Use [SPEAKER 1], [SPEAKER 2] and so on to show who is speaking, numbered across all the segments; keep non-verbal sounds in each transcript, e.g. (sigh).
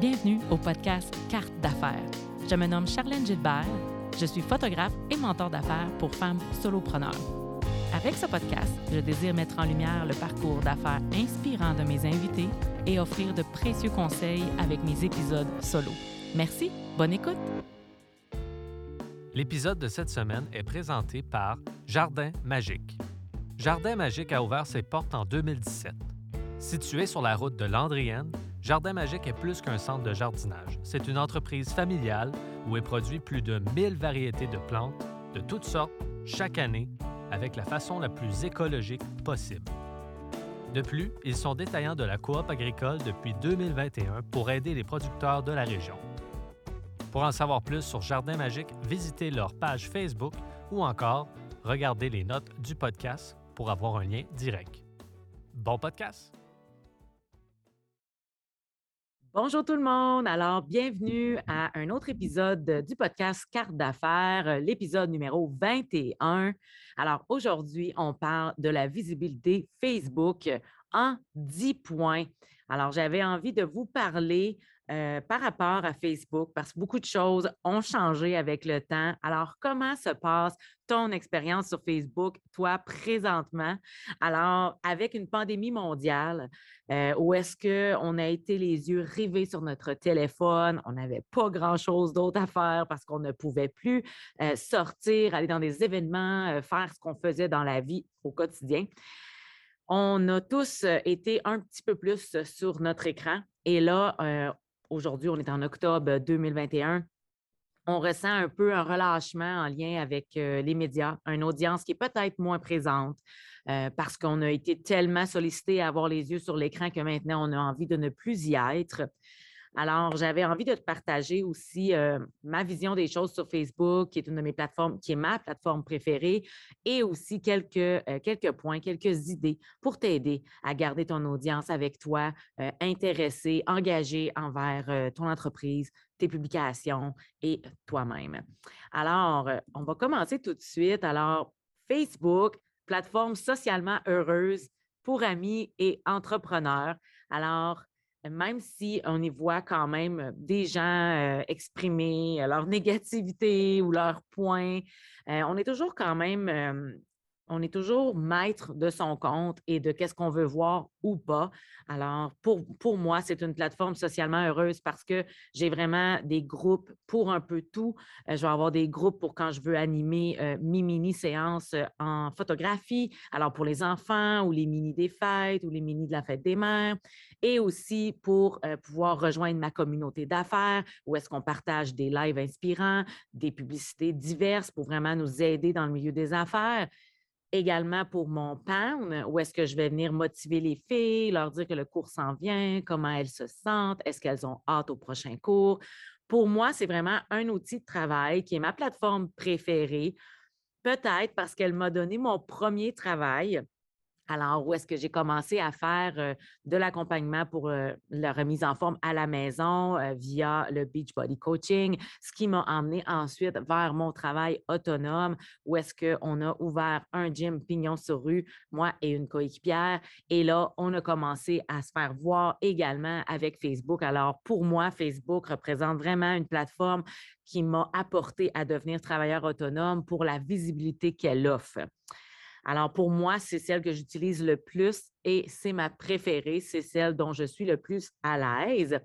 [SPEAKER 1] Bienvenue au podcast Carte d'affaires. Je me nomme Charlène Gilbert. Je suis photographe et mentor d'affaires pour femmes solopreneurs. Avec ce podcast, je désire mettre en lumière le parcours d'affaires inspirant de mes invités et offrir de précieux conseils avec mes épisodes solo. Merci, bonne écoute.
[SPEAKER 2] L'épisode de cette semaine est présenté par Jardin Magique. Jardin Magique a ouvert ses portes en 2017. Situé sur la route de Landrienne, Jardin Magique est plus qu'un centre de jardinage. C'est une entreprise familiale où est produit plus de 1000 variétés de plantes de toutes sortes chaque année avec la façon la plus écologique possible. De plus, ils sont détaillants de la coop agricole depuis 2021 pour aider les producteurs de la région. Pour en savoir plus sur Jardin Magique, visitez leur page Facebook ou encore regardez les notes du podcast pour avoir un lien direct. Bon podcast!
[SPEAKER 1] Bonjour tout le monde. Alors, bienvenue à un autre épisode du podcast Carte d'affaires, l'épisode numéro 21. Alors, aujourd'hui, on parle de la visibilité Facebook en 10 points. Alors, j'avais envie de vous parler euh, par rapport à Facebook parce que beaucoup de choses ont changé avec le temps. Alors, comment se passe ton expérience sur Facebook, toi, présentement? Alors, avec une pandémie mondiale, euh, où est-ce qu'on a été les yeux rivés sur notre téléphone, on n'avait pas grand-chose d'autre à faire parce qu'on ne pouvait plus euh, sortir, aller dans des événements, faire ce qu'on faisait dans la vie au quotidien? On a tous été un petit peu plus sur notre écran. Et là, aujourd'hui, on est en octobre 2021, on ressent un peu un relâchement en lien avec euh, les médias, une audience qui est peut-être moins présente euh, parce qu'on a été tellement sollicité à avoir les yeux sur l'écran que maintenant on a envie de ne plus y être. Alors, j'avais envie de te partager aussi euh, ma vision des choses sur Facebook, qui est une de mes plateformes, qui est ma plateforme préférée, et aussi quelques, euh, points, quelques idées pour t'aider à garder ton audience avec toi, euh, intéressé, engagé envers ton entreprise, tes publications et toi-même. Alors, on va commencer tout de suite. Alors, Facebook, plateforme socialement heureuse pour amis et entrepreneurs. Alors, même si on y voit quand même des gens exprimer leur négativité ou leurs points, on est toujours quand même on est toujours maître de son compte et de qu'est-ce qu'on veut voir ou pas. Alors, pour, pour moi, c'est une plateforme socialement heureuse parce que j'ai vraiment des groupes pour un peu tout. Euh, je vais avoir des groupes pour quand je veux animer euh, mes mini-séances euh, en photographie, alors pour les enfants ou les mini des fêtes ou les mini de la fête des mères, et aussi pour pouvoir rejoindre ma communauté d'affaires où est-ce qu'on partage des lives inspirants, des publicités diverses pour vraiment nous aider dans le milieu des affaires également pour mon pound, où est-ce que je vais venir motiver les filles, leur dire que le cours s'en vient, comment elles se sentent, est-ce qu'elles ont hâte au prochain cours. Pour moi, c'est vraiment un outil de travail qui est ma plateforme préférée, peut-être parce qu'elle m'a donné mon premier travail alors, où est-ce que j'ai commencé à faire de l'accompagnement pour la remise en forme à la maison via le Beachbody Coaching, ce qui m'a emmené ensuite vers mon travail autonome, où est-ce qu'on a ouvert un gym pignon sur rue, moi et une coéquipière. Et là, on a commencé à se faire voir également avec Facebook. Alors, pour moi, Facebook représente vraiment une plateforme qui m'a apporté à devenir travailleur autonome pour la visibilité qu'elle offre. Alors, pour moi, c'est celle que j'utilise le plus et c'est ma préférée. C'est celle dont je suis le plus à l'aise.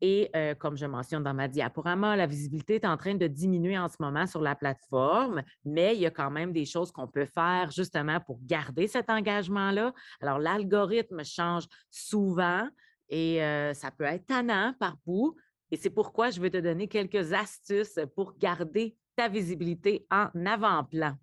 [SPEAKER 1] Et euh, comme je mentionne dans ma diaporama, la visibilité est en train de diminuer en ce moment sur la plateforme, mais il y a quand même des choses qu'on peut faire justement pour garder cet engagement-là. Alors, l'algorithme change souvent et euh, ça peut être tannant par bout. Et c'est pourquoi je vais te donner quelques astuces pour garder ta visibilité en avant-plan.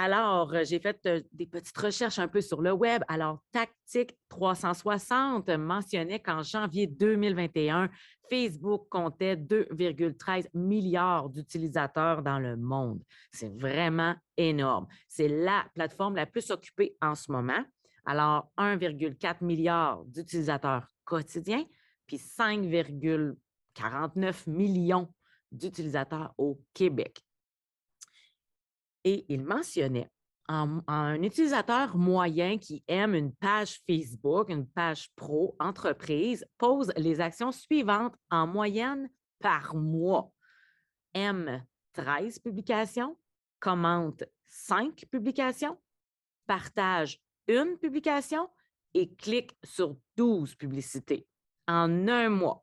[SPEAKER 1] Alors, euh, j'ai fait euh, des petites recherches un peu sur le web. Alors, Tactique 360 mentionnait qu'en janvier 2021, Facebook comptait 2,13 milliards d'utilisateurs dans le monde. C'est vraiment énorme. C'est la plateforme la plus occupée en ce moment. Alors, 1,4 milliard d'utilisateurs quotidiens, puis 5,49 millions d'utilisateurs au Québec. Et il mentionnait un utilisateur moyen qui aime une page Facebook, une page pro entreprise, pose les actions suivantes en moyenne par mois. Aime 13 publications, commente 5 publications, partage une publication et clique sur 12 publicités en un mois.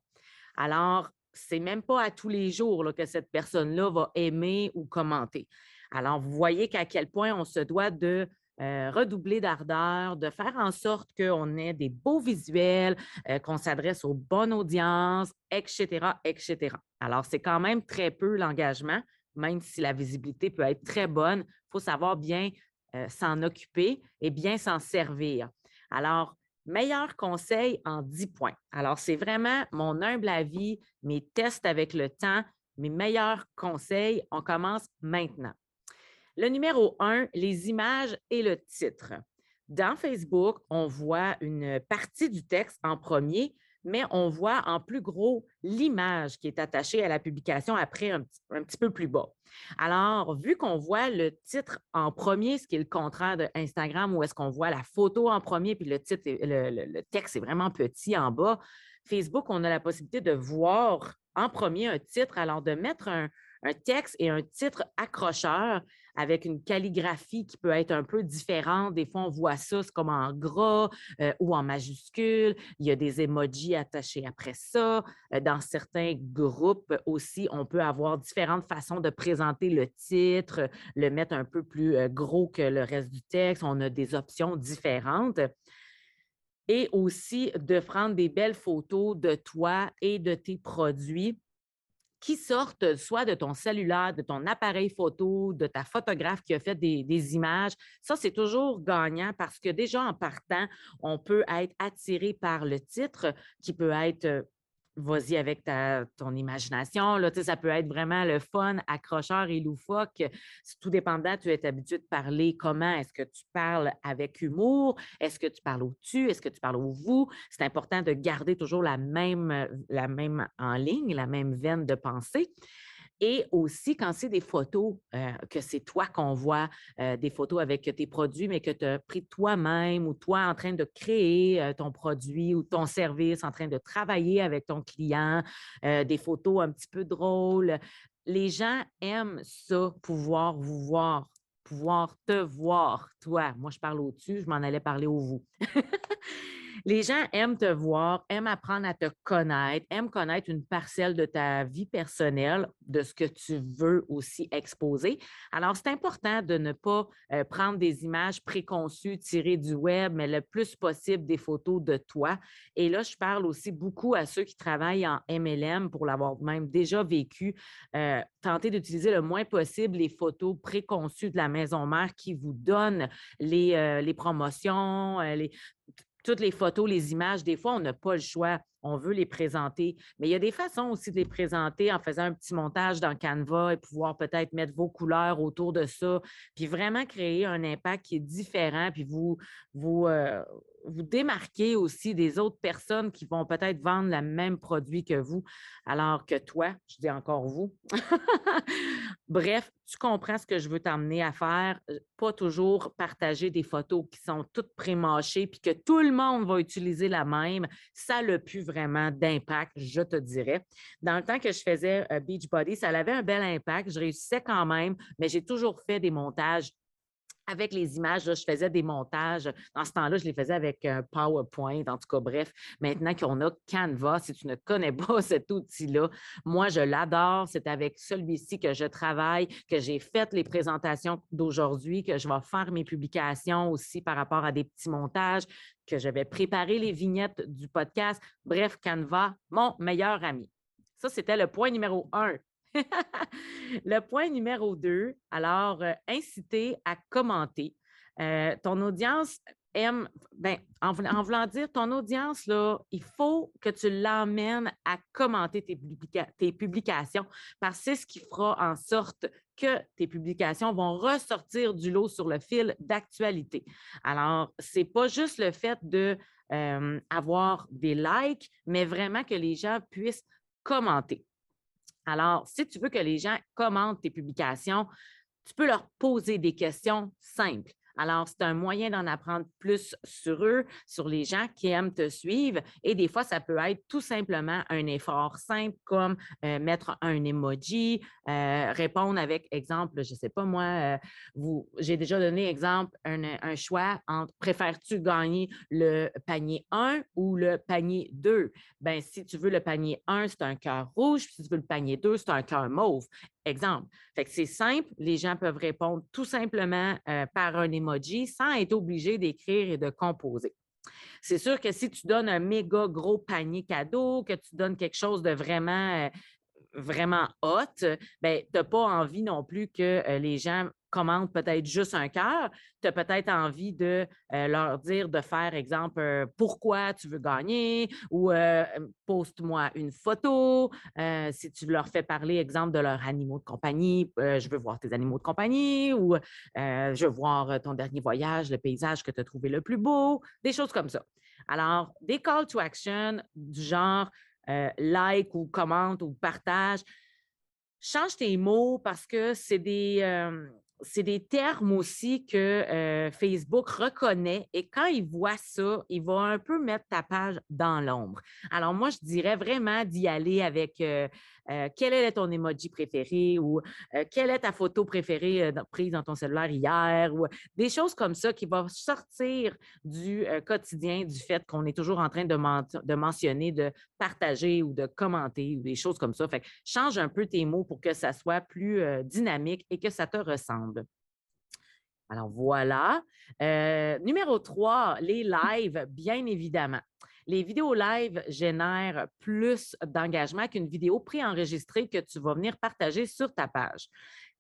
[SPEAKER 1] Alors, c'est même pas à tous les jours que cette personne-là va aimer ou commenter. Alors, vous voyez qu'à quel point on se doit de euh, redoubler d'ardeur, de faire en sorte qu'on ait des beaux visuels, euh, qu'on s'adresse aux bonnes audiences, etc., etc. Alors, c'est quand même très peu l'engagement, même si la visibilité peut être très bonne. Il faut savoir bien euh, s'en occuper et bien s'en servir. Alors, meilleur conseil en 10 points. Alors, c'est vraiment mon humble avis, mes tests avec le temps, mes meilleurs conseils. On commence maintenant. Le numéro 1, les images et le titre. Dans Facebook, on voit une partie du texte en premier, mais on voit en plus gros l'image qui est attachée à la publication après un, petit peu plus bas. Alors, vu qu'on voit le titre en premier, ce qui est le contraire de Instagram, où est-ce qu'on voit la photo en premier, puis le titre, le, texte est vraiment petit en bas, Facebook, on a la possibilité de voir en premier un titre, alors de mettre un, un texte et un titre accrocheur avec une calligraphie qui peut être un peu différente. Des fois, on voit ça, comme en gras euh, ou en majuscule. Il y a des emojis attachés après ça. Euh, dans certains groupes aussi, on peut avoir différentes façons de présenter le titre, le mettre un peu plus euh, gros que le reste du texte. On a des options différentes et aussi de prendre des belles photos de toi et de tes produits qui sortent soit de ton cellulaire, de ton appareil photo, de ta photographe qui a fait des, images. Ça, c'est toujours gagnant parce que déjà en partant, on peut être attiré par le titre qui peut être vas-y avec ta, ton imagination. Là, ça peut être vraiment le fun, accrocheur et loufoque. Tout dépendant, tu es habitué de parler comment? Est-ce que tu parles avec humour? Est-ce que tu parles au tu? Est-ce que tu parles au vous? C'est important de garder toujours la même, la même en ligne, la même veine de pensée. Et aussi, quand c'est des photos, euh, que c'est toi qu'on voit, euh, des photos avec tes produits, mais que tu as pris toi-même ou toi en train de créer euh, ton produit ou ton service, en train de travailler avec ton client, des photos un petit peu drôles. Les gens aiment ça, pouvoir vous voir, pouvoir te voir, toi. Moi, je parle au-dessus, je m'en allais parler au vous. (laughs) Les gens aiment te voir, aiment apprendre à te connaître, aiment connaître une parcelle de ta vie personnelle, de ce que tu veux aussi exposer. Alors, c'est important de ne pas euh, prendre des images préconçues tirées du web, mais le plus possible des photos de toi. Et là, je parle aussi beaucoup à ceux qui travaillent en MLM pour l'avoir même déjà vécu. Euh, tenter d'utiliser le moins possible les photos préconçues de la maison mère qui vous donnent les, euh, les promotions, les, toutes les photos, les images, des fois, on n'a pas le choix. On veut les présenter. Mais il y a des façons aussi de les présenter en faisant un petit montage dans Canva et pouvoir peut-être mettre vos couleurs autour de ça, puis vraiment créer un impact qui est différent, puis vous, vous, euh, aussi des autres personnes qui vont peut-être vendre le même produit que vous, alors que toi, je dis encore vous. (laughs) Bref, tu comprends ce que je veux t'amener à faire. Pas toujours partager des photos qui sont toutes prémâchées puis que tout le monde va utiliser la même. Ça n'a plus vraiment d'impact, je te dirais. Dans le temps que je faisais euh, Beachbody, ça avait un bel impact. Je réussissais quand même, mais j'ai toujours fait des montages avec les images, je faisais des montages. Dans ce temps-là, je les faisais avec un PowerPoint. En tout cas, bref, maintenant qu'on a Canva, si tu ne connais (laughs) pas cet outil-là, moi, je l'adore. C'est avec celui-ci que je travaille, que j'ai fait les présentations d'aujourd'hui, que je vais faire mes publications aussi par rapport à des petits montages, que je vais préparer les vignettes du podcast. Bref, Canva, mon meilleur ami. Ça, c'était le point numéro un. (laughs) le point numéro deux, alors, euh, inciter à commenter. Euh, ton audience aime, ben, en, voulant dire, ton audience, là, il faut que tu l'emmènes à commenter tes, publications parce que c'est ce qui fera en sorte que tes publications vont ressortir du lot sur le fil d'actualité. Alors, ce n'est pas juste le fait de euh, des likes, mais vraiment que les gens puissent commenter. Alors, si tu veux que les gens commentent tes publications, Tu peux leur poser des questions simples. Alors, c'est un moyen d'en apprendre plus sur eux, sur les gens qui aiment te suivre. Et des fois, ça peut être tout simplement un effort simple comme euh, mettre un emoji, euh, répondre avec exemple, je ne sais pas moi, euh, j'ai déjà donné exemple, un, choix entre préfères-tu gagner le panier 1 ou le panier 2? Bien, si tu veux le panier 1, c'est un cœur rouge, si tu veux le panier 2, c'est un cœur mauve. Exemple. Fait que c'est simple, les gens peuvent répondre tout simplement euh, par un emoji sans être obligés d'écrire et de composer. C'est sûr que si tu donnes un méga gros panier cadeau, que tu donnes quelque chose de vraiment, euh, vraiment hot, ben, tu n'as pas envie non plus que euh, les gens commande peut-être juste un cœur, tu as peut-être envie de euh, leur dire de faire, exemple, euh, pourquoi tu veux gagner ou euh, poste-moi une photo. si tu leur fais parler, exemple, de leurs animaux de compagnie, je veux voir tes animaux de compagnie ou je veux voir ton dernier voyage, le paysage que tu as trouvé le plus beau, des choses comme ça. Alors, des call to action du genre like ou commente ou partage, change tes mots parce que c'est des, c'est des termes aussi que euh, Facebook reconnaît et quand il voit ça, il va un peu mettre ta page dans l'ombre. Alors moi, je dirais vraiment d'y aller avec euh, euh, quel est ton emoji préféré ou quelle est ta photo préférée prise dans ton cellulaire hier ou des choses comme ça qui vont sortir du quotidien du fait qu'on est toujours en train de, mentionner, de partager ou de commenter ou des choses comme ça. Fait change un peu tes mots pour que ça soit plus dynamique et que ça te ressemble. Alors voilà. Euh, numéro 3, les lives, bien évidemment. Les vidéos live génèrent plus d'engagement qu'une vidéo préenregistrée que tu vas venir partager sur ta page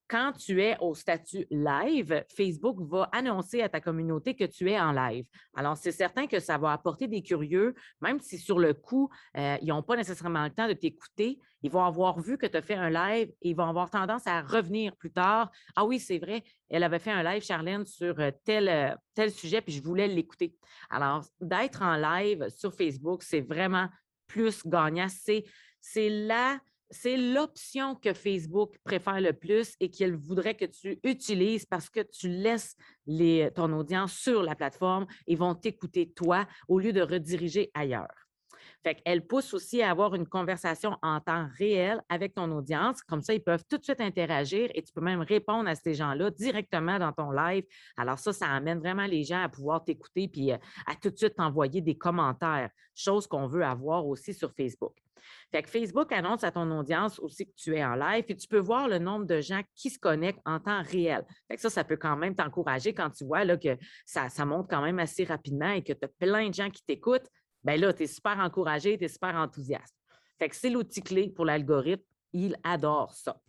[SPEAKER 1] quand tu es au statut live, Facebook va annoncer à ta communauté que tu es en live. Alors, c'est certain que ça va apporter des curieux, même si sur le coup, euh, ils n'ont pas nécessairement le temps de t'écouter. Ils vont avoir vu que tu as fait un live et ils vont avoir tendance à revenir plus tard. Ah oui, c'est vrai, elle avait fait un live, Charlène, sur euh, tel, euh, tel sujet, puis je voulais l'écouter. Alors, d'être en live sur Facebook, c'est vraiment plus gagnant. C'est là c'est l'option que Facebook préfère le plus et qu'elle voudrait que tu utilises parce que tu laisses ton audience sur la plateforme et vont t'écouter toi au lieu de rediriger ailleurs. Fait pousse aussi à avoir une conversation en temps réel avec ton audience. Comme ça, ils peuvent tout de suite interagir et tu peux même répondre à ces gens-là directement dans ton live. Alors ça, ça amène vraiment les gens à pouvoir t'écouter puis euh, à tout de suite t'envoyer des commentaires, chose qu'on veut avoir aussi sur Facebook. Fait que Facebook annonce à ton audience aussi que tu es en live et tu peux voir le nombre de gens qui se connectent en temps réel. Ça, ça peut quand même t'encourager quand tu vois là, que ça, ça monte quand même assez rapidement et que tu as plein de gens qui t'écoutent bien là, tu es super encouragé, tu es super enthousiaste. Fait que c'est l'outil clé pour l'algorithme. Il adore ça.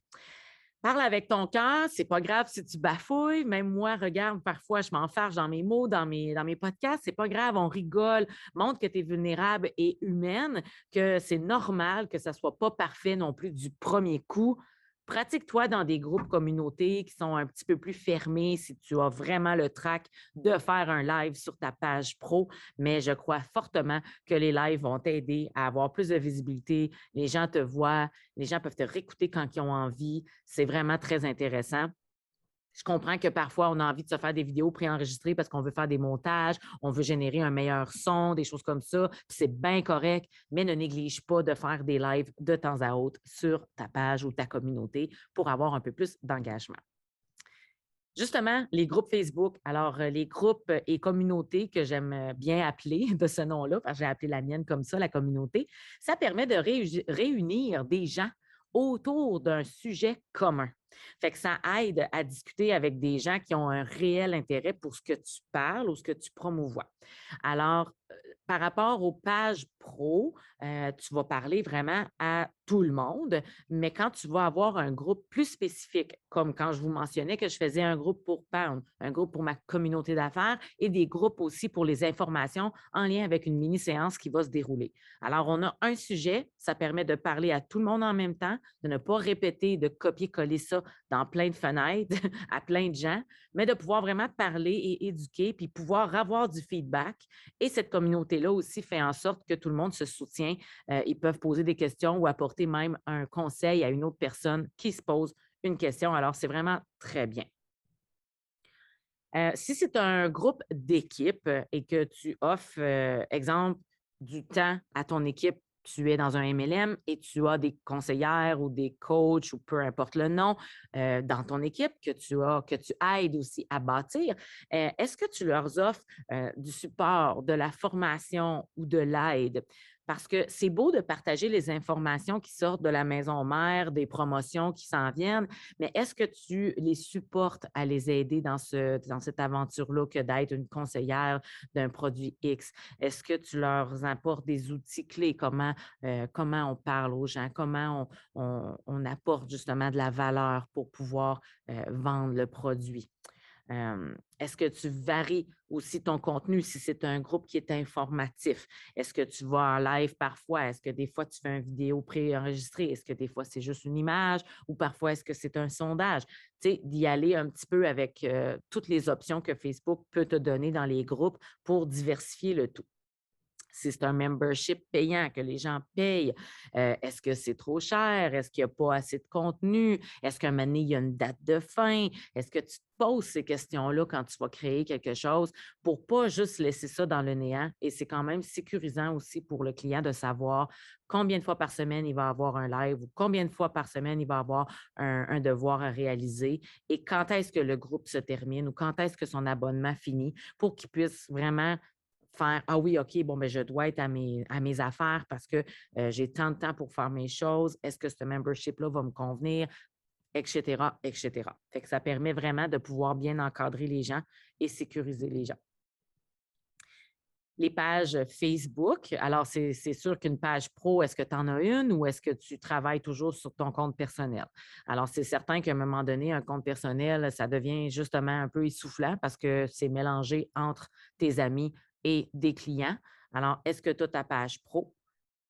[SPEAKER 1] Parle avec ton cœur, c'est pas grave si tu bafouilles. Même moi, regarde, parfois, je m'enfarge dans mes mots, dans mes, dans mes podcasts. C'est pas grave, on rigole, montre que tu es vulnérable et humaine, que c'est normal que ça soit pas parfait non plus du premier coup pratique-toi dans des groupes communautés qui sont un petit peu plus fermés si tu as vraiment le trac de faire un live sur ta page pro. Mais je crois fortement que les lives vont t'aider à avoir plus de visibilité. Les gens te voient, les gens peuvent te réécouter quand ils ont envie. C'est vraiment très intéressant. Je comprends que parfois, on a envie de se faire des vidéos préenregistrées parce qu'on veut faire des montages, on veut générer un meilleur son, des choses comme ça. C'est bien correct, mais ne néglige pas de faire des lives de temps à autre sur ta page ou ta communauté pour avoir un peu plus d'engagement. Justement, les groupes Facebook, alors euh, les groupes et communautés que j'aime bien appeler (laughs) de ce nom-là, parce que j'ai appelé la mienne comme ça, la communauté, ça permet de réunir des gens autour d'un sujet commun. Fait que ça aide à discuter avec des gens qui ont un réel intérêt pour ce que tu parles ou ce que tu promouvois. Alors, euh, par rapport aux pages pro, euh, tu vas parler vraiment à tout le monde, mais quand tu vas avoir un groupe plus spécifique, comme quand je vous mentionnais que je faisais un groupe pour Pound, un groupe pour ma communauté d'affaires et des groupes aussi pour les informations en lien avec une mini-séance qui va se dérouler. Alors, on a un sujet, ça permet de parler à tout le monde en même temps, de ne pas répéter, de copier-coller ça dans plein de fenêtres (laughs) à plein de gens, mais de pouvoir vraiment parler et éduquer, puis pouvoir avoir du feedback. Et cette communauté-là aussi fait en sorte que tout le monde se soutient. Euh, ils peuvent poser des questions ou apporter même un conseil à une autre personne qui se pose une question. Alors, c'est vraiment très bien. Euh, si c'est un groupe d'équipe et que tu offres, euh, exemple, du temps à ton équipe tu es dans un MLM et tu as des conseillères ou des coachs ou peu importe le nom euh, dans ton équipe que tu as, aides aussi à bâtir, euh, est-ce que tu leur offres euh, du support, de la formation ou de l'aide? Parce que c'est beau de partager les informations qui sortent de la maison mère, des promotions qui s'en viennent, mais est-ce que tu les supportes à les aider dans, ce, dans cette aventure-là que d'être une conseillère d'un produit X? Est-ce que tu leur apportes des outils clés? Comment, euh, comment on parle aux gens? Comment on, apporte justement de la valeur pour pouvoir euh, vendre le produit? Est-ce que tu varies aussi ton contenu si c'est un groupe qui est informatif? Est-ce que tu vas en live parfois? Est-ce que des fois tu fais une vidéo préenregistrée? Est-ce que des fois c'est juste une image? Ou parfois est-ce que c'est un sondage? Tu sais, d'y aller un petit peu avec toutes les options que Facebook peut te donner dans les groupes pour diversifier le tout si c'est un membership payant que les gens payent, euh, est-ce que c'est trop cher? Est-ce qu'il n'y a pas assez de contenu? Est-ce qu'à un moment donné, il y a une date de fin? Est-ce que tu te poses ces questions-là quand tu vas créer quelque chose pour pas juste laisser ça dans le néant? Et c'est quand même sécurisant aussi pour le client de savoir combien de fois par semaine il va avoir un live ou combien de fois par semaine il va avoir un, un devoir à réaliser et quand est-ce que le groupe se termine ou quand est-ce que son abonnement finit pour qu'il puisse vraiment faire Ah oui, OK, bon, ben, je dois être à mes, à mes affaires parce que euh, j'ai tant de temps pour faire mes choses. Est-ce que ce membership-là va me convenir? etc., etc. Fait que ça permet vraiment de pouvoir bien encadrer les gens et sécuriser les gens. Les pages Facebook, alors c'est sûr qu'une page pro, est-ce que tu en as une ou est-ce que tu travailles toujours sur ton compte personnel? Alors, c'est certain qu'à un moment donné, un compte personnel, ça devient justement un peu essoufflant parce que c'est mélangé entre tes amis, et des clients. Alors, est-ce que tu as ta page pro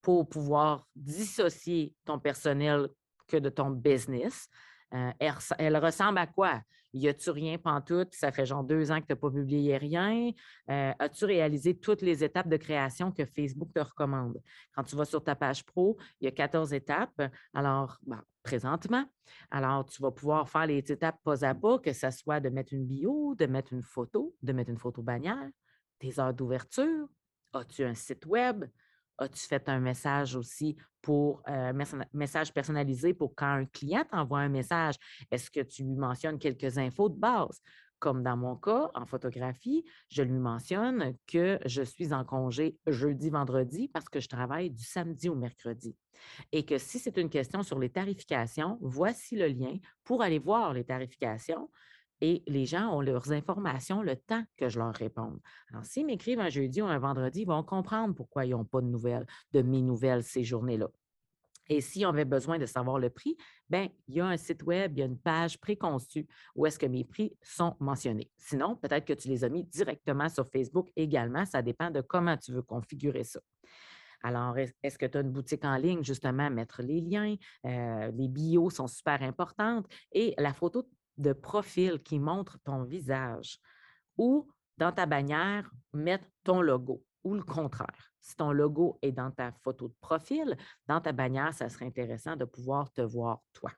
[SPEAKER 1] pour pouvoir dissocier ton personnel que de ton business? Euh, elle, ressemble à quoi? Y a-tu rien pantoute? Ça fait genre deux ans que tu n'as pas publié rien. Euh, as-tu réalisé toutes les étapes de création que Facebook te recommande? Quand tu vas sur ta page pro, il y a 14 étapes. Alors, présentement, alors tu vas pouvoir faire les étapes pas à pas, que ce soit de mettre une bio, de mettre une photo, de mettre une photo bannière, tes heures d'ouverture? As-tu un site web? As-tu fait un message aussi pour euh, message personnalisé pour quand un client t'envoie un message? Est-ce que tu lui mentionnes quelques infos de base? Comme dans mon cas, en photographie, je lui mentionne que je suis en congé jeudi, vendredi parce que je travaille du samedi au mercredi. Et que si c'est une question sur les tarifications, voici le lien pour aller voir les tarifications et les gens ont leurs informations le temps que je leur réponde. Alors, s'ils m'écrivent un jeudi ou un vendredi, ils vont comprendre pourquoi ils n'ont pas de nouvelles, de mes nouvelles ces journées-là. Et si on avait besoin de savoir le prix, bien, il y a un site web, il y a une page préconçue où est-ce que mes prix sont mentionnés. Sinon, peut-être que tu les as mis directement sur Facebook également. Ça dépend de comment tu veux configurer ça. Alors, est-ce que tu as une boutique en ligne, justement, mettre les liens? Euh, les bios sont super importantes. Et la photo de profil qui montre ton visage ou dans ta bannière, mettre ton logo ou le contraire. Si ton logo est dans ta photo de profil, dans ta bannière, ça serait intéressant de pouvoir te voir toi.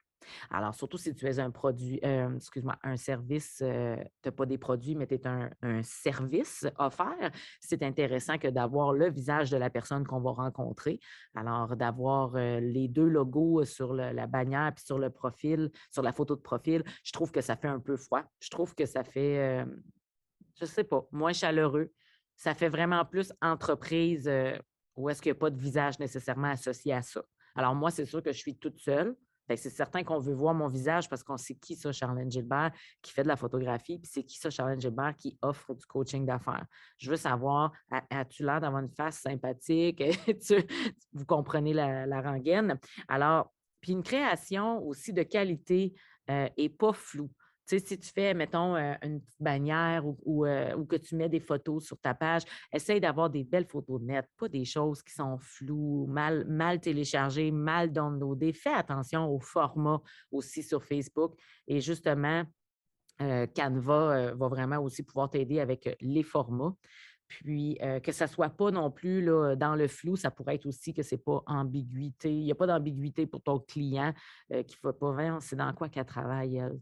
[SPEAKER 1] Alors, surtout si tu es un produit, euh, excuse-moi, un service, euh, tu n'as pas des produits, mais tu es un, service offert, c'est intéressant que d'avoir le visage de la personne qu'on va rencontrer. Alors, d'avoir euh, les deux logos sur la bannière puis sur le profil, sur la photo de profil, je trouve que ça fait un peu froid. Je trouve que ça fait, je ne sais pas, moins chaleureux. Ça fait vraiment plus entreprise où est-ce qu'il n'y a pas de visage nécessairement associé à ça. Alors, moi, c'est sûr que je suis toute seule c'est certain qu'on veut voir mon visage parce qu'on sait qui ça, Charlène Gilbert, qui fait de la photographie, puis c'est qui ça, Charlène Gilbert, qui offre du coaching d'affaires. Je veux savoir, as-tu l'air d'avoir une face sympathique? (laughs) vous comprenez la, rengaine. Alors, puis une création aussi de qualité et euh, pas floue si tu fais, mettons, euh, une bannière euh, ou, que tu mets des photos sur ta page, essaye d'avoir des belles photos nettes, pas des choses qui sont floues, mal, mal téléchargées, mal downloadées. Fais attention au format aussi sur Facebook. Et justement, euh, Canva va vraiment aussi pouvoir t'aider avec les formats. Puis que ça ne soit pas non plus dans le flou, ça pourrait être aussi que ce n'est pas ambiguïté. Il n'y a pas d'ambiguïté pour ton client qui ne va pas voir c'est dans quoi qu'elle travaille, elle.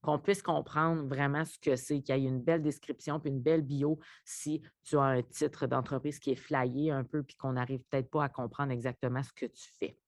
[SPEAKER 1] Qu'on puisse comprendre vraiment ce que c'est, qu'il y ait une belle description puis une belle bio si tu as un titre d'entreprise qui est flyé un peu puis qu'on n'arrive peut-être pas à comprendre exactement ce que tu fais.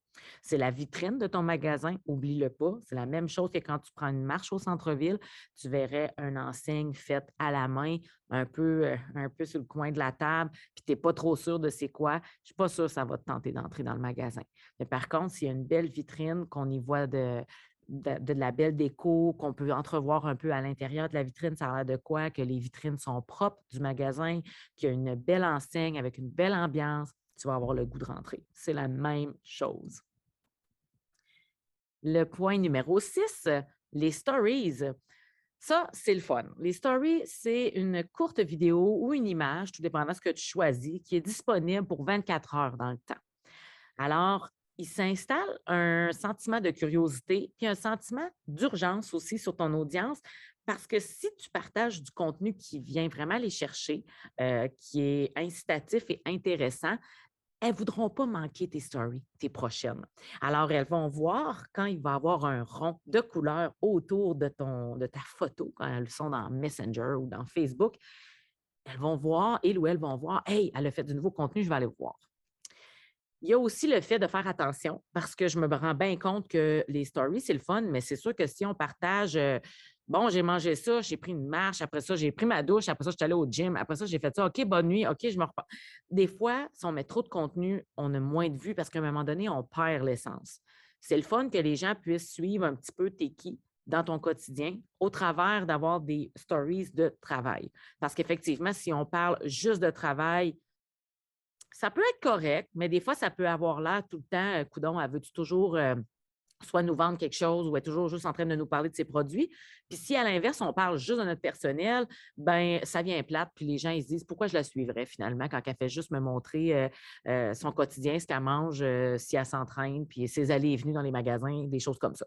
[SPEAKER 1] C'est la vitrine de ton magasin, oublie-le pas. C'est la même chose que quand tu prends une marche au centre-ville, tu verrais une enseigne faite à la main, un peu, euh, un peu sur le coin de la table, puis tu n'es pas trop sûr de c'est quoi. Je ne suis pas sûre que ça va te tenter d'entrer dans le magasin. Mais par contre, s'il y a une belle vitrine, qu'on y voit de, de, la belle déco, qu'on peut entrevoir un peu à l'intérieur de la vitrine, ça a l'air de quoi? Que les vitrines sont propres du magasin, qu'il y a une belle enseigne avec une belle ambiance, tu vas avoir le goût de rentrer. C'est la même chose. Le point numéro 6, les stories. Ça, c'est le fun. Les stories, c'est une courte vidéo ou une image, tout dépendant de ce que tu choisis, qui est disponible pour 24 heures dans le temps. Alors, il s'installe un sentiment de curiosité, puis un sentiment d'urgence aussi sur ton audience, parce que si tu partages du contenu qui vient vraiment les chercher, euh, qui est incitatif et intéressant, elles ne voudront pas manquer tes stories, tes prochaines. Alors, elles vont voir quand il va y avoir un rond de couleur autour de, ton, de ta photo, quand elles sont dans Messenger ou dans Facebook. Elles vont voir, elles ou elles vont voir, hey, elle a fait du nouveau contenu, je vais aller voir. Il y a aussi le fait de faire attention parce que je me rends bien compte que les stories, c'est le fun, mais c'est sûr que si on partage euh, Bon, j'ai mangé ça, j'ai pris une marche, après ça, j'ai pris ma douche, après ça, je suis allée au gym, après ça, j'ai fait ça. OK, bonne nuit, OK, je me repars. Des fois, si on met trop de contenu, on a moins de vues parce qu'à un moment donné, on perd l'essence. C'est le fun que les gens puissent suivre un petit peu tes qui dans ton quotidien au travers d'avoir des stories de travail. Parce qu'effectivement, si on parle juste de travail, ça peut être correct, mais des fois, ça peut avoir l'air tout le temps, euh, coudon, veux-tu toujours euh, soit nous vendre quelque chose ou est toujours juste en train de nous parler de ses produits. Puis si à l'inverse, on parle juste de notre personnel, ben ça vient plate, puis les gens ils se disent pourquoi je la suivrais finalement quand elle fait juste me montrer euh, euh, son quotidien, ce qu'elle mange, euh, si elle s'entraîne, puis ses allées et venues dans les magasins, des choses comme ça.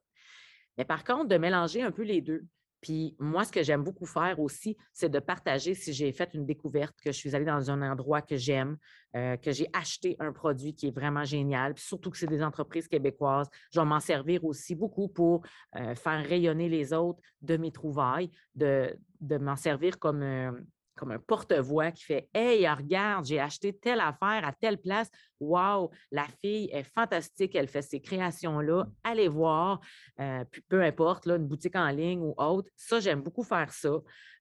[SPEAKER 1] Mais par contre, de mélanger un peu les deux, puis moi, ce que j'aime beaucoup faire aussi, c'est de partager si j'ai fait une découverte, que je suis allée dans un endroit que j'aime, euh, que j'ai acheté un produit qui est vraiment génial, puis surtout que c'est des entreprises québécoises. Je vais m'en servir aussi beaucoup pour euh, faire rayonner les autres de mes trouvailles, de, m'en servir comme, euh, comme un porte-voix qui fait Hey, regarde, j'ai acheté telle affaire à telle place. Wow, la fille est fantastique, elle fait ces créations-là. Allez voir. Euh, puis peu importe, là, une boutique en ligne ou autre. Ça, j'aime beaucoup faire ça.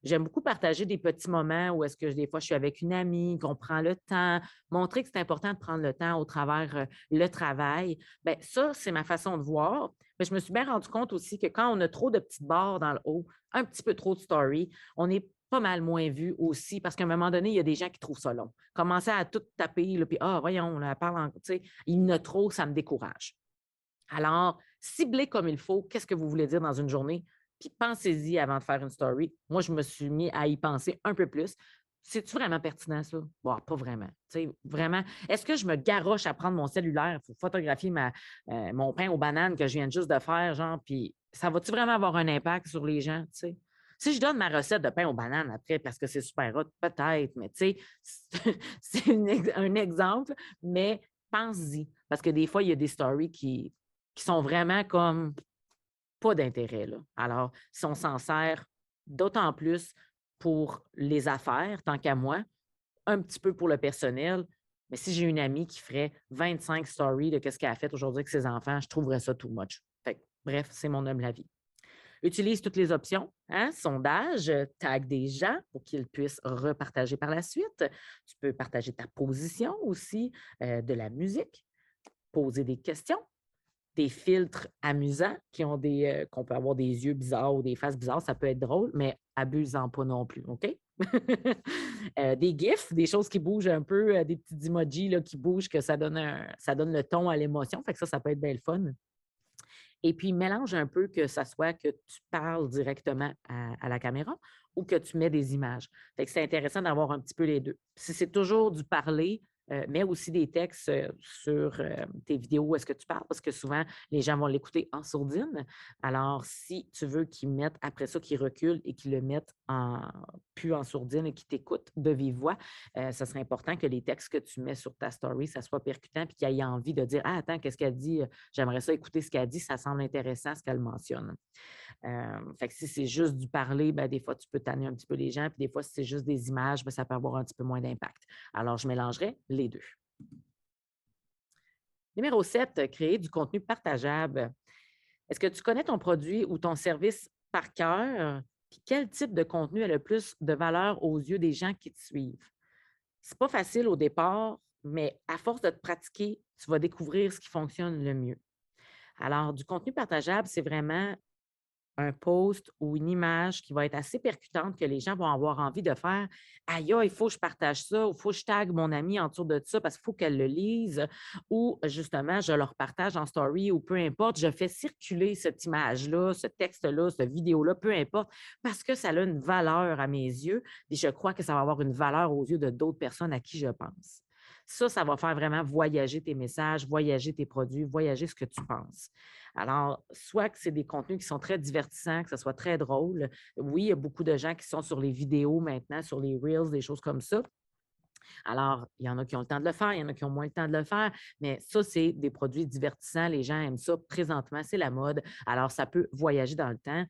[SPEAKER 1] J'aime beaucoup partager des petits moments où est-ce que des fois je suis avec une amie, qu'on prend le temps, montrer que c'est important de prendre le temps au travers euh, le travail. Bien, ça, c'est ma façon de voir. Mais je me suis bien rendu compte aussi que quand on a trop de petites barres dans le haut, un petit peu trop de story, on est pas mal moins vu aussi, parce qu'à un moment donné, il y a des gens qui trouvent ça long. Commencer à tout taper, puis ah, voyons, on parle en. Il y en a trop, ça me décourage. Alors, ciblez comme il faut, qu'est-ce que vous voulez dire dans une journée, puis pensez-y avant de faire une story. Moi, je me suis mis à y penser un peu plus. C'est-tu vraiment pertinent, ça? Bon, pas vraiment. vraiment. Est-ce que je me garoche à prendre mon cellulaire pour photographier ma, euh, mon pain aux bananes que je viens juste de faire, genre, puis ça va-tu vraiment avoir un impact sur les gens, tu sais? Si je donne ma recette de pain aux bananes après parce que c'est super hot, peut-être, mais tu sais, (laughs) c'est un exemple, mais pense-y. Parce que des fois, il y a des stories qui, qui sont vraiment comme pas d'intérêt. Alors, si on s'en sert d'autant plus pour les affaires, tant qu'à moi, un petit peu pour le personnel, mais si j'ai une amie qui ferait 25 stories de ce qu'elle a fait aujourd'hui avec ses enfants, je trouverais ça too much. bref, c'est mon humble avis. Utilise toutes les options, hein? sondage, euh, tag des gens pour qu'ils puissent repartager par la suite. Tu peux partager ta position aussi, euh, de la musique, poser des questions, des filtres amusants qui ont des euh, qu'on peut avoir des yeux bizarres ou des faces bizarres, ça peut être drôle, mais abusant pas non plus, OK? (laughs) des gifs, des choses qui bougent un peu, des petits emojis qui bougent, que ça donne, ça donne le ton à l'émotion. Fait que ça, ça peut être bien fun. Et puis, mélange un peu que ça soit que tu parles directement à, la caméra ou que tu mets des images. C'est intéressant d'avoir un petit peu les deux. Si c'est toujours du parler, euh, mais aussi des textes euh, sur euh, tes vidéos où est-ce que tu parles, parce que souvent, les gens vont l'écouter en sourdine. Alors, si tu veux qu'ils mettent, après ça, qu'ils reculent et qu'ils le mettent en, plus en sourdine et qu'ils t'écoutent de vive voix, ce serait important que les textes que tu mets sur ta story, ça soit percutant qu'ils aient envie de dire Ah, attends, qu'est-ce qu'elle dit? J'aimerais ça écouter ce qu'elle dit, ça semble intéressant ce qu'elle mentionne. fait que si c'est juste du parler, ben, des fois, tu peux tanner un petit peu les gens, puis des fois, si c'est juste des images, ben, ça peut avoir un petit peu moins d'impact. Alors, je mélangerais les deux. Numéro 7, créer du contenu partageable. Est-ce que tu connais ton produit ou ton service par cœur? quel type de contenu a le plus de valeur aux yeux des gens qui te suivent? Ce n'est pas facile au départ, mais à force de te pratiquer, tu vas découvrir ce qui fonctionne le mieux. Alors, du contenu partageable, c'est vraiment un post ou une image qui va être assez percutante que les gens vont avoir envie de faire Aïe, il faut que je partage ça, ou il faut que je tag mon ami en dessous de ça parce qu'il faut qu'elle le lise, ou justement, je leur partage en story ou peu importe, je fais circuler cette image-là, ce texte-là, cette vidéo-là, peu importe, parce que ça a une valeur à mes yeux et je crois que ça va avoir une valeur aux yeux de d'autres personnes à qui je pense. Ça, ça va faire vraiment voyager tes messages, voyager tes produits, voyager ce que tu penses. Alors, soit que c'est des contenus qui sont très divertissants, que ce soit très drôle. Oui, il y a beaucoup de gens qui sont sur les vidéos maintenant, sur les Reels, des choses comme ça. Alors, il y en a qui ont le temps de le faire, il y en a qui ont moins le temps de le faire, mais ça, c'est des produits divertissants. Les gens aiment ça présentement, c'est la mode. Alors, ça peut voyager dans le temps.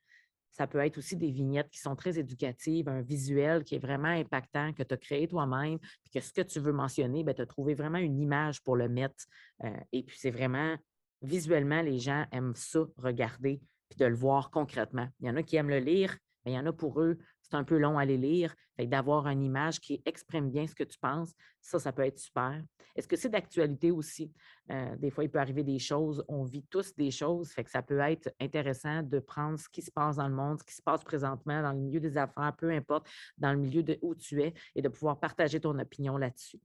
[SPEAKER 1] Ça peut être aussi des vignettes qui sont très éducatives, un visuel qui est vraiment impactant, que tu as créé toi-même, puis que ce que tu veux mentionner, ben, tu as trouvé vraiment une image pour le mettre. Euh, et puis, c'est vraiment visuellement, les gens aiment ça, regarder, puis de le voir concrètement. Il y en a qui aiment le lire, mais il y en a pour eux, c'est un peu long à les lire. D'avoir une image qui exprime bien ce que tu penses, ça, ça peut être super. Est-ce que c'est d'actualité aussi? Euh, des fois, il peut arriver des choses, on vit tous des choses, que ça peut être intéressant de prendre ce qui se passe dans le monde, ce qui se passe présentement dans le milieu des affaires, peu importe, dans le milieu de où tu es, et de pouvoir partager ton opinion là-dessus.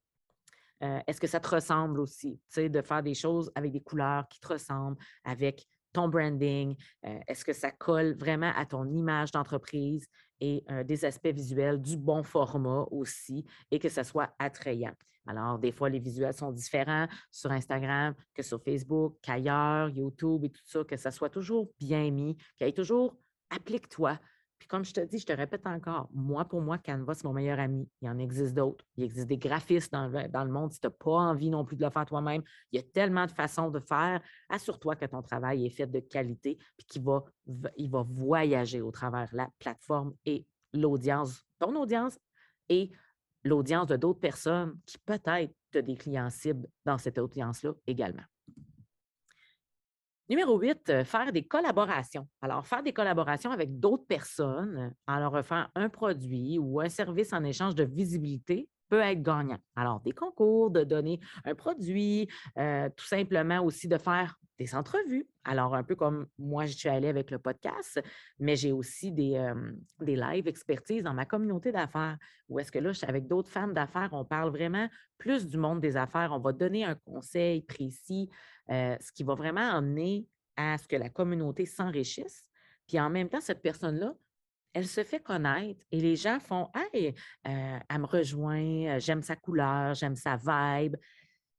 [SPEAKER 1] Euh, est-ce que ça te ressemble aussi, de faire des choses avec des couleurs qui te ressemblent, avec ton branding? Euh, est-ce que ça colle vraiment à ton image d'entreprise? Et des aspects visuels du bon format aussi et que ça soit attrayant? Alors, des fois, les visuels sont différents sur Instagram que sur Facebook, qu'ailleurs, YouTube et tout ça, que ça soit toujours bien mis, qu'il y ait toujours applique-toi puis comme je te dis, je te répète encore, moi, pour moi, Canva, c'est mon meilleur ami. Il en existe d'autres. Il existe des graphistes dans le, monde. Si tu n'as pas envie non plus de le faire toi-même, il y a tellement de façons de faire. Assure-toi que ton travail est fait de qualité, puis qu'il va, il va voyager au travers la plateforme et l'audience, ton audience et l'audience de d'autres personnes qui peut-être ont des clients cibles dans cette audience-là également. Numéro 8, euh, faire des collaborations. Alors, faire des collaborations avec d'autres personnes en leur offrant un produit ou un service en échange de visibilité peut être gagnant. Alors, des concours, de donner un produit, euh, tout simplement aussi de faire des entrevues. Alors, un peu comme moi, je suis allée avec le podcast, mais j'ai aussi des, euh, des lives expertise dans ma communauté d'affaires, où est-ce que là, avec d'autres femmes d'affaires, on parle vraiment plus du monde des affaires. On va donner un conseil précis, euh, ce qui va vraiment amener à ce que la communauté s'enrichisse. Puis en même temps, cette personne-là, elle se fait connaître et les gens font Hey, euh, elle me rejoint, j'aime sa couleur, j'aime sa vibe.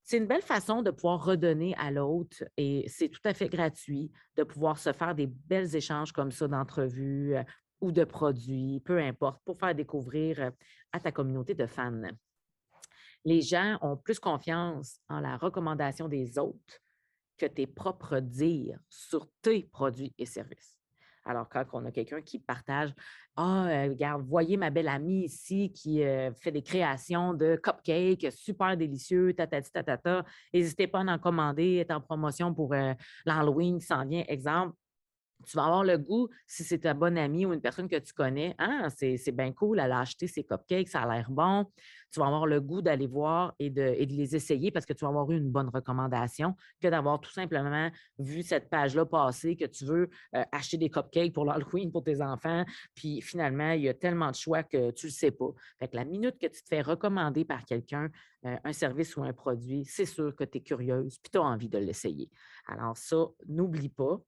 [SPEAKER 1] C'est une belle façon de pouvoir redonner à l'autre et c'est tout à fait gratuit de pouvoir se faire des belles échanges comme ça d'entrevues euh, ou de produits, peu importe, pour faire découvrir euh, à ta communauté de fans. Les gens ont plus confiance en la recommandation des autres que tes propres dires sur tes produits et services. Alors, quand on a quelqu'un qui partage Ah, euh, regarde, voyez ma belle amie ici qui euh, fait des créations de cupcakes super délicieux, tatati tatata. N'hésitez pas à en commander, est en promotion pour euh, l'Halloween qui s'en vient, exemple tu vas avoir le goût, si c'est ta bonne amie ou une personne que tu connais, ah, c'est bien cool, elle a acheté ses cupcakes, ça a l'air bon. Tu vas avoir le goût d'aller voir et de, les essayer parce que tu vas avoir eu une bonne recommandation que d'avoir tout simplement vu cette page-là passer, que tu veux euh, acheter des cupcakes pour l'Halloween pour tes enfants. Puis finalement, il y a tellement de choix que tu ne le sais pas. Fait que la minute que tu te fais recommander par quelqu'un euh, un service ou un produit, c'est sûr que tu es curieuse puis tu as envie de l'essayer. Alors ça, n'oublie pas,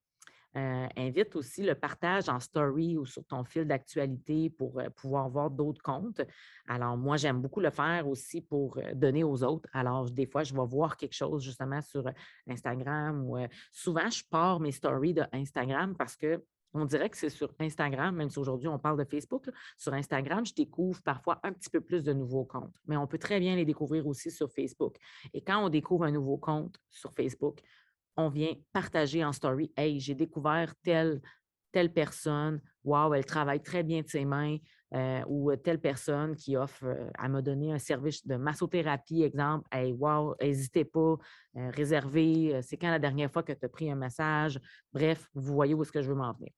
[SPEAKER 1] Euh, invite aussi le partage en story ou sur ton fil d'actualité pour euh, pouvoir voir d'autres comptes. Alors, moi, j'aime beaucoup le faire aussi pour euh, donner aux autres. Alors, des fois, je vais voir quelque chose justement sur Instagram ou souvent, je pars mes stories de Instagram parce que on dirait que c'est sur Instagram, même si aujourd'hui on parle de Facebook, sur Instagram, je découvre parfois un petit peu plus de nouveaux comptes, mais on peut très bien les découvrir aussi sur Facebook. Et quand on découvre un nouveau compte sur Facebook, on vient partager en story, Hey, j'ai découvert telle, telle personne, wow, elle travaille très bien de ses mains, euh, ou telle personne qui offre à me donner un service de massothérapie, exemple, hey, wow, n'hésitez pas, euh, réservez, c'est quand la dernière fois que tu as pris un massage, bref, vous voyez où est-ce que je veux m'en venir.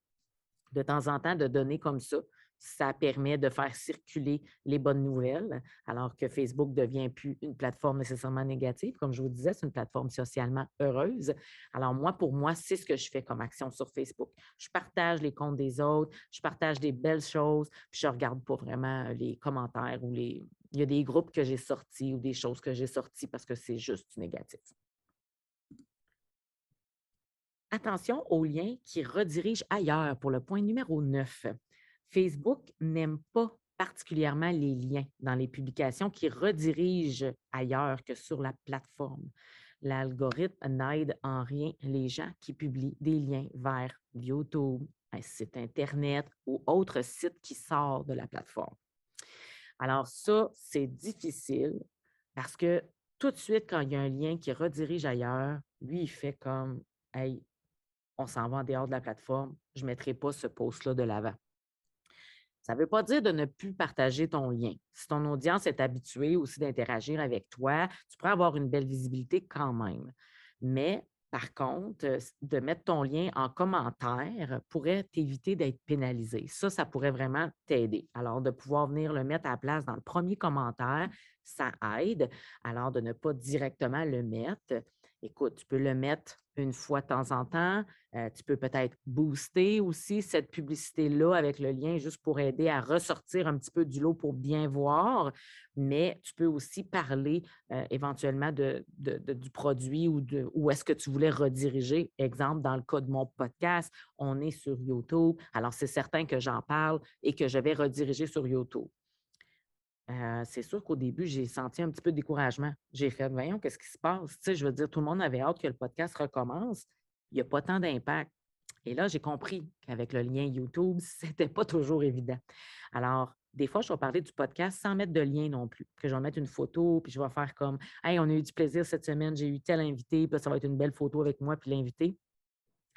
[SPEAKER 1] De temps en temps, de donner comme ça, ça permet de faire circuler les bonnes nouvelles, alors que Facebook devient plus une plateforme nécessairement négative. Comme je vous disais, c'est une plateforme socialement heureuse. Alors moi, pour moi, c'est ce que je fais comme action sur Facebook. Je partage les comptes des autres, je partage des belles choses, puis je regarde pas vraiment les commentaires ou les... Il y a des groupes que j'ai sortis ou des choses que j'ai sorties parce que c'est juste négatif. Attention aux liens qui redirigent ailleurs pour le point numéro 9. Facebook n'aime pas particulièrement les liens dans les publications qui redirigent ailleurs que sur la plateforme. L'algorithme n'aide en rien les gens qui publient des liens vers YouTube, un site Internet ou autre site qui sort de la plateforme. Alors ça, c'est difficile parce que tout de suite, quand il y a un lien qui redirige ailleurs, lui, il fait comme, hey, on s'en va en dehors de la plateforme, je ne mettrai pas ce post-là de l'avant. Ça ne veut pas dire de ne plus partager ton lien. Si ton audience est habituée aussi d'interagir avec toi, tu pourrais avoir une belle visibilité quand même. Mais par contre, euh, de mettre ton lien en commentaire pourrait t'éviter d'être pénalisé. Ça, ça pourrait vraiment t'aider. Alors, de pouvoir venir le mettre à la place dans le premier commentaire, ça aide. Alors, de ne pas directement le mettre. Écoute, tu peux le mettre une fois de temps en temps. Euh, tu peux peut-être booster aussi cette publicité-là avec le lien juste pour aider à ressortir un petit peu du lot pour bien voir. Mais tu peux aussi parler euh, éventuellement de, du produit ou où est-ce que tu voulais rediriger. Exemple, dans le cas de mon podcast, on est sur YouTube. Alors, c'est certain que j'en parle et que je vais rediriger sur YouTube. Euh, c'est sûr qu'au début, j'ai senti un petit peu de découragement. J'ai fait, voyons, qu'est-ce qui se passe? Tu sais, je veux dire, tout le monde avait hâte que le podcast recommence. Il n'y a pas tant d'impact. Et là, j'ai compris qu'avec le lien YouTube, (laughs) ce n'était pas toujours évident. Alors, des fois, je vais parler du podcast sans mettre de lien non plus. Que je vais mettre une photo, puis je vais faire comme Hey, on a eu du plaisir cette semaine, j'ai eu tel invité, puis ça va être une belle photo avec moi, puis l'invité.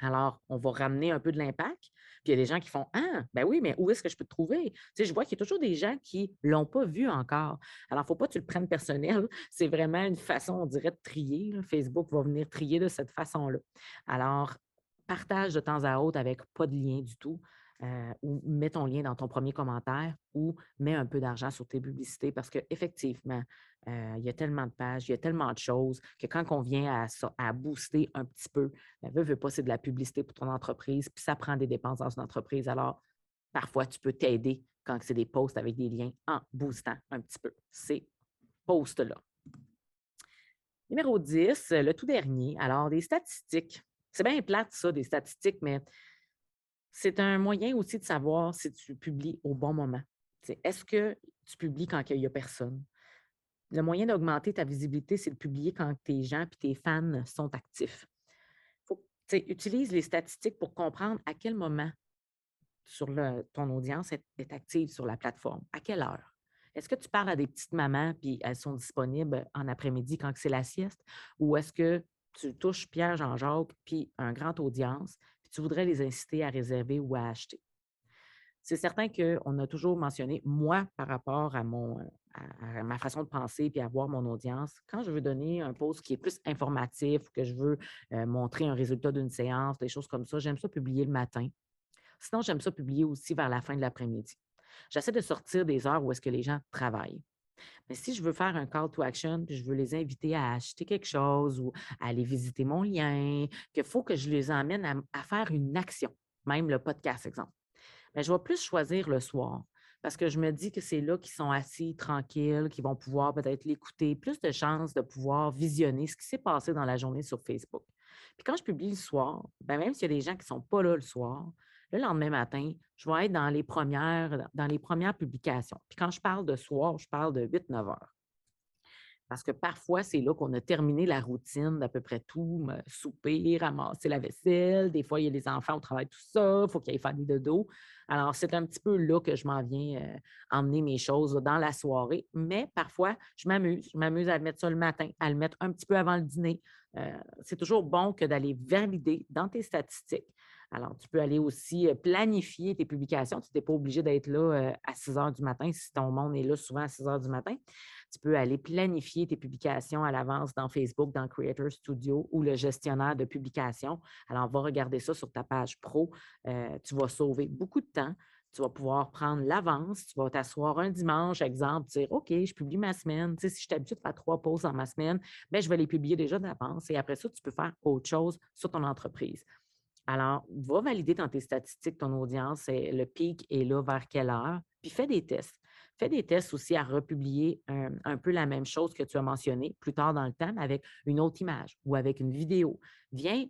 [SPEAKER 1] Alors, on va ramener un peu de l'impact. Puis il y a des gens qui font Ah, ben oui, mais où est-ce que je peux te trouver? Tu sais, je vois qu'il y a toujours des gens qui ne l'ont pas vu encore. Alors, il ne faut pas que tu le prennes personnel. (laughs) C'est vraiment une façon, on dirait, de trier. Facebook va venir trier de cette façon-là. Alors, partage de temps à autre avec pas de lien du tout. Euh, ou mets ton lien dans ton premier commentaire ou mets un peu d'argent sur tes publicités parce qu'effectivement, euh, il y a tellement de pages, il y a tellement de choses que quand on vient à, booster un petit peu, ben, veut, veut pas, c'est de la publicité pour ton entreprise, puis ça prend des dépenses dans une entreprise. Alors, parfois, tu peux t'aider quand c'est des posts avec des liens en boostant un petit peu ces posts-là. Numéro 10, le tout dernier. Alors, des statistiques. C'est bien plate, ça, des statistiques, mais c'est un moyen aussi de savoir si tu publies au bon moment. Est-ce que tu publies quand il n'y a personne? Le moyen d'augmenter ta visibilité, c'est de publier quand tes gens et tes fans sont actifs. Faut, utilise les statistiques pour comprendre à quel moment ton audience est, active sur la plateforme, à quelle heure? Est-ce que tu parles à des petites mamans puis elles sont disponibles en après-midi quand c'est la sieste? Ou est-ce que tu touches Pierre Jean-Jacques puis un grand audience tu voudrais les inciter à réserver ou à acheter. C'est certain qu'on a toujours mentionné, moi, par rapport à, mon, à, ma façon de penser puis à voir mon audience, quand je veux donner un post qui est plus informatif, que je veux euh, montrer un résultat d'une séance, des choses comme ça, j'aime ça publier le matin. Sinon, j'aime ça publier aussi vers la fin de l'après-midi. J'essaie de sortir des heures où est-ce que les gens travaillent. Mais si je veux faire un call to action, puis je veux les inviter à acheter quelque chose ou à aller visiter mon lien, qu'il faut que je les emmène à, faire une action, même le podcast, exemple, mais je vais plus choisir le soir parce que je me dis que c'est là qu'ils sont assis tranquilles, qu'ils vont pouvoir peut-être l'écouter, plus de chances de pouvoir visionner ce qui s'est passé dans la journée sur Facebook. Puis quand je publie le soir, ben même s'il y a des gens qui ne sont pas là le soir, le lendemain matin, je vais être dans les premières, dans les premières publications. Puis quand je parle de soir, je parle de 8-9 heures. Parce que parfois, c'est là qu'on a terminé la routine d'à peu près tout, souper, ramasser la vaisselle. Des fois, il y a les enfants au travail, tout ça. Il faut qu'ils aillent faire des dos. Alors, c'est un petit peu là que je m'en viens euh, emmener mes choses dans la soirée. Mais parfois, je m'amuse. Je m'amuse à mettre ça le matin, à le mettre un petit peu avant le dîner. Euh, c'est toujours bon que d'aller valider dans tes statistiques. Alors, tu peux aller aussi planifier tes publications. Tu n'es pas obligé d'être là à 6 heures du matin si ton monde est là souvent à 6 heures du matin. Tu peux aller planifier tes publications à l'avance dans Facebook, dans Creator Studio ou le gestionnaire de publication. Alors, va regarder ça sur ta page pro. Tu vas sauver beaucoup de temps. Tu vas pouvoir prendre l'avance. Tu vas t'asseoir un dimanche, exemple, dire OK, je publie ma semaine. si je t'habitue à faire trois pauses dans ma semaine, bien, je vais les publier déjà d'avance. Et après ça, tu peux faire autre chose sur ton entreprise. Alors, va valider dans tes statistiques ton audience, le pic est là vers quelle heure, puis fais des tests. Fais des tests aussi à republier un, peu la même chose que tu as mentionné plus tard dans le temps, avec une autre image ou avec une vidéo. Viens,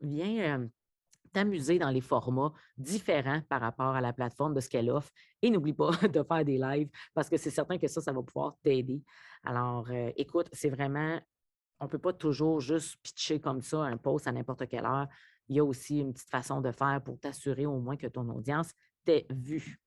[SPEAKER 1] viens t'amuser dans les formats différents par rapport à la plateforme de ce qu'elle offre. Et n'oublie pas (laughs) de faire des lives parce que c'est certain que ça, ça va pouvoir t'aider. Alors, euh, écoute, c'est vraiment, on ne peut pas toujours juste pitcher comme ça un post à n'importe quelle heure. Il y a aussi une petite façon de faire pour t'assurer au moins que ton audience t'ait vu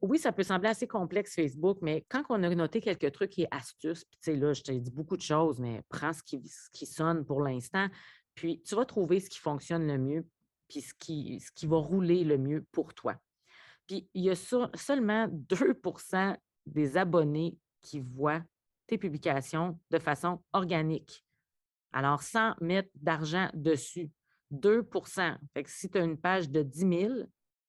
[SPEAKER 1] oui, ça peut sembler assez complexe, Facebook, mais quand on a noté quelques trucs et astuces, puis là, je t'ai dit beaucoup de choses, mais prends ce qui, sonne pour l'instant, puis tu vas trouver ce qui fonctionne le mieux, puis ce qui, ce qui va rouler le mieux pour toi. Puis il y a seulement 2% des abonnés qui voient tes publications de façon organique. Alors, sans mettre d'argent dessus. 2% fait que si tu as une page de 10 000,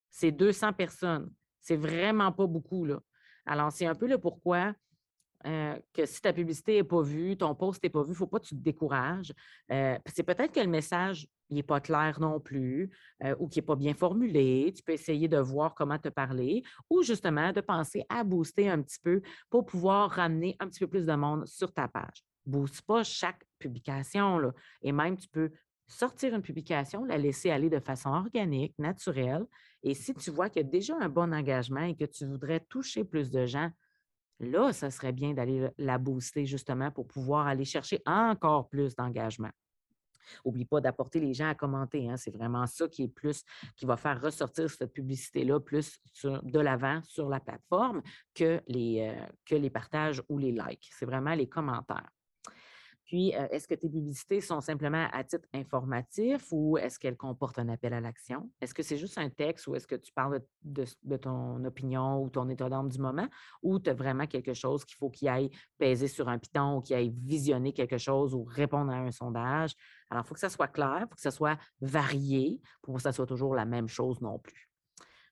[SPEAKER 1] c'est 200 personnes. C'est vraiment pas beaucoup. Là. Alors, c'est un peu le pourquoi euh, que si ta publicité n'est pas vue, ton post n'est pas vu, il ne faut pas que tu te décourages. Euh, c'est peut-être que le message n'est pas clair non plus euh, ou qui n'est pas bien formulé. Tu peux essayer de voir comment te parler ou justement de penser à booster un petit peu pour pouvoir ramener un petit peu plus de monde sur ta page. Booste pas chaque publication et même tu peux sortir une publication, la laisser aller de façon organique, naturelle. Et si tu vois qu'il y a déjà un bon engagement et que tu voudrais toucher plus de gens, là, ça serait bien d'aller la booster justement pour pouvoir aller chercher encore plus d'engagement. N'oublie pas d'apporter les gens à commenter. Hein. C'est vraiment ça qui est plus, qui va faire ressortir cette publicité-là plus de l'avant sur la plateforme que les, euh, que les partages ou les likes. C'est vraiment les commentaires. Puis, est-ce que tes publicités sont simplement à titre informatif ou est-ce qu'elles comportent un appel à l'action? Est-ce que c'est juste un texte ou est-ce que tu parles de, ton opinion ou ton état d'âme du moment ou tu as vraiment quelque chose qu'il faut qu'il aille peser sur un piton ou qu'il aille visionner quelque chose ou répondre à un sondage? Alors, il faut que ça soit clair, il faut que ça soit varié pour que ça soit toujours la même chose non plus.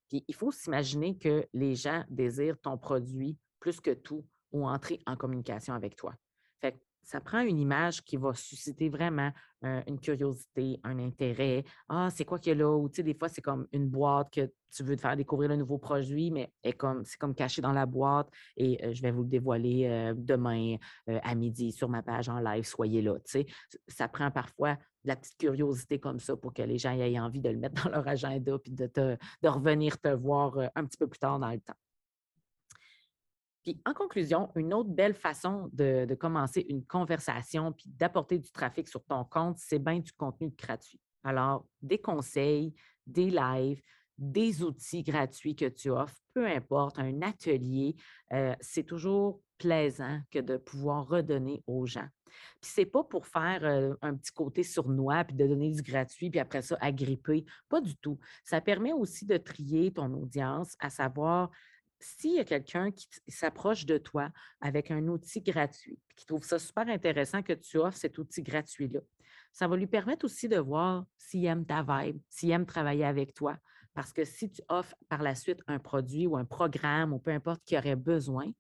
[SPEAKER 1] Puis, il faut s'imaginer que les gens désirent ton produit plus que tout ou entrer en communication avec toi. Fait ça prend une image qui va susciter vraiment une curiosité, un intérêt. Ah, c'est quoi qu'il y a là? Ou tu sais, des fois, c'est comme une boîte que tu veux te faire découvrir le nouveau produit, mais c'est comme, comme caché dans la boîte et je vais vous le dévoiler demain à midi sur ma page en live. Soyez là. Tu sais. Ça prend parfois de la petite curiosité comme ça pour que les gens aient envie de le mettre (laughs) dans leur agenda puis de, de revenir te voir un petit peu plus tard dans le temps. Puis en conclusion, une autre belle façon de, commencer une conversation puis d'apporter du trafic sur ton compte, c'est bien du contenu gratuit. Alors, des conseils, des lives, des outils gratuits que tu offres, peu importe, un atelier, euh, c'est toujours plaisant que de pouvoir redonner aux gens. Puis c'est pas pour faire euh, un petit côté sournois puis de donner du gratuit puis après ça agripper, pas du tout. Ça permet aussi de trier ton audience, à savoir s'il y a quelqu'un qui s'approche de toi avec un outil gratuit, qui trouve ça super intéressant que tu offres cet outil gratuit-là, ça va lui permettre aussi de voir s'il aime ta vibe, s'il aime travailler avec toi. Parce que si tu offres par la suite un produit ou un programme ou peu importe qui aurait besoin,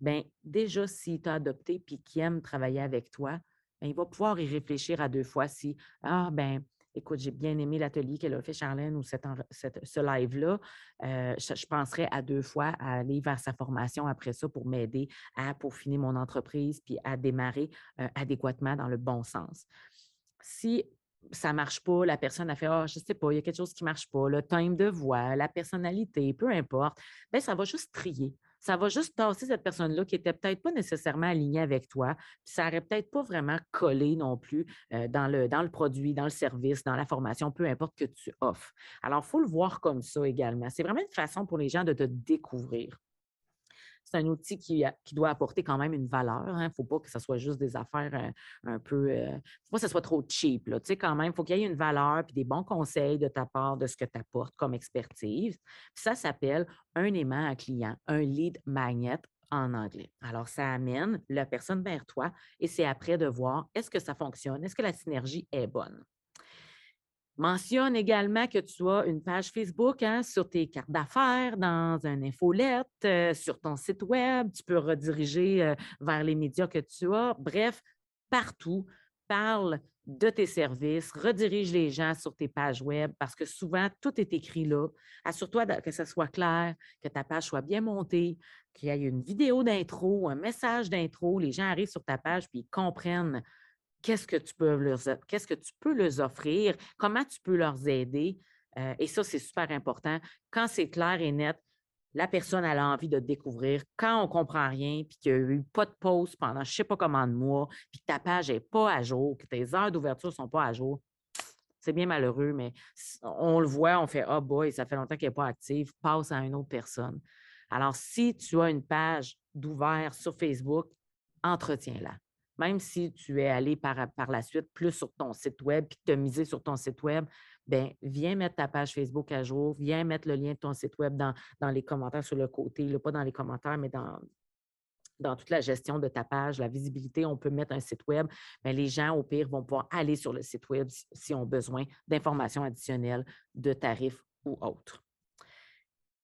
[SPEAKER 1] bien, déjà, s'il t'a adopté et qu'il aime travailler avec toi, bien, il va pouvoir y réfléchir à deux fois si, ah, ben écoute, j'ai bien aimé l'atelier qu'elle a fait, Charlène, ou ce live-là. Euh, je, penserais à deux fois à aller vers sa formation après ça pour m'aider à peaufiner mon entreprise puis à démarrer euh, adéquatement dans le bon sens. si ça ne marche pas, la personne a fait Ah, je ne sais pas, il y a quelque chose qui ne marche pas, le time de voix, la personnalité, peu importe, bien, ça va juste trier. Ça va juste tasser cette personne-là qui n'était peut-être pas nécessairement alignée avec toi. Puis ça n'aurait peut-être pas vraiment collé non plus euh, dans, le, dans le produit, dans le service, dans la formation, peu importe que tu offres. Alors, il faut le voir comme ça également. C'est vraiment une façon pour les gens de te découvrir c'est un outil qui, doit apporter quand même une valeur. Il hein. ne faut pas que ce soit juste des affaires euh, un peu. Il euh, ne faut pas que ce soit trop cheap. Là. Tu sais, quand même, il faut qu'il y ait une valeur et des bons conseils de ta part de ce que tu apportes comme expertise. ça s'appelle un aimant à client, un lead magnet en anglais. Alors, ça amène la personne vers toi et c'est après de voir est-ce que ça fonctionne, est-ce que la synergie est bonne. Mentionne également que tu as une page Facebook hein, sur tes cartes d'affaires, dans un infolette, euh, sur ton site Web. Tu peux rediriger euh, vers les médias que tu as. Bref, partout, parle de tes services, redirige les gens sur tes pages Web parce que souvent, tout est écrit là. Assure-toi que ce soit clair, que ta page soit bien montée, qu'il y ait une vidéo d'intro, un message d'intro. Les gens arrivent sur ta page puis comprennent qu'est-ce que tu peux leur, qu'est-ce que tu peux leur offrir, comment tu peux leur aider? Euh, et ça, c'est super important. Quand c'est clair et net, la personne a envie de découvrir. Quand on ne comprend rien, puis qu'il n'y a eu pas de pause pendant je ne sais pas comment de mois, puis que ta page n'est pas à jour, que tes heures d'ouverture ne sont pas à jour, c'est bien malheureux, mais on le voit, on fait Ah oh boy, ça fait longtemps qu'elle n'est pas active, passe à une autre personne. Alors, si tu as une page d'ouvert sur Facebook, entretiens-la même si tu es allé par, par la suite plus sur ton site web puis que tu as misé sur ton site web, bien, viens mettre ta page Facebook à jour, viens mettre le lien de ton site web dans, les commentaires sur le côté, pas dans les commentaires, mais dans, dans toute la gestion de ta page, la visibilité, on peut mettre un site web, mais les gens, au pire, vont pouvoir aller sur le site web s'ils ont besoin d'informations additionnelles, de tarifs ou autres.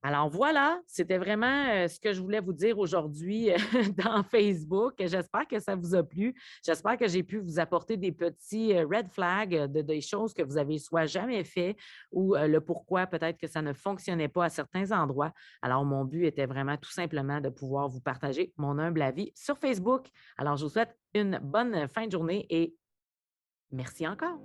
[SPEAKER 1] Alors voilà, c'était vraiment ce que je voulais vous dire aujourd'hui (laughs) dans Facebook. J'espère que ça vous a plu. J'espère que j'ai pu vous apporter des petits red flags de des choses que vous avez soit jamais fait ou le pourquoi peut-être que ça ne fonctionnait pas à certains endroits. Alors mon but était vraiment tout simplement de pouvoir vous partager mon humble avis sur Facebook. Alors je vous souhaite une bonne fin de journée et merci encore.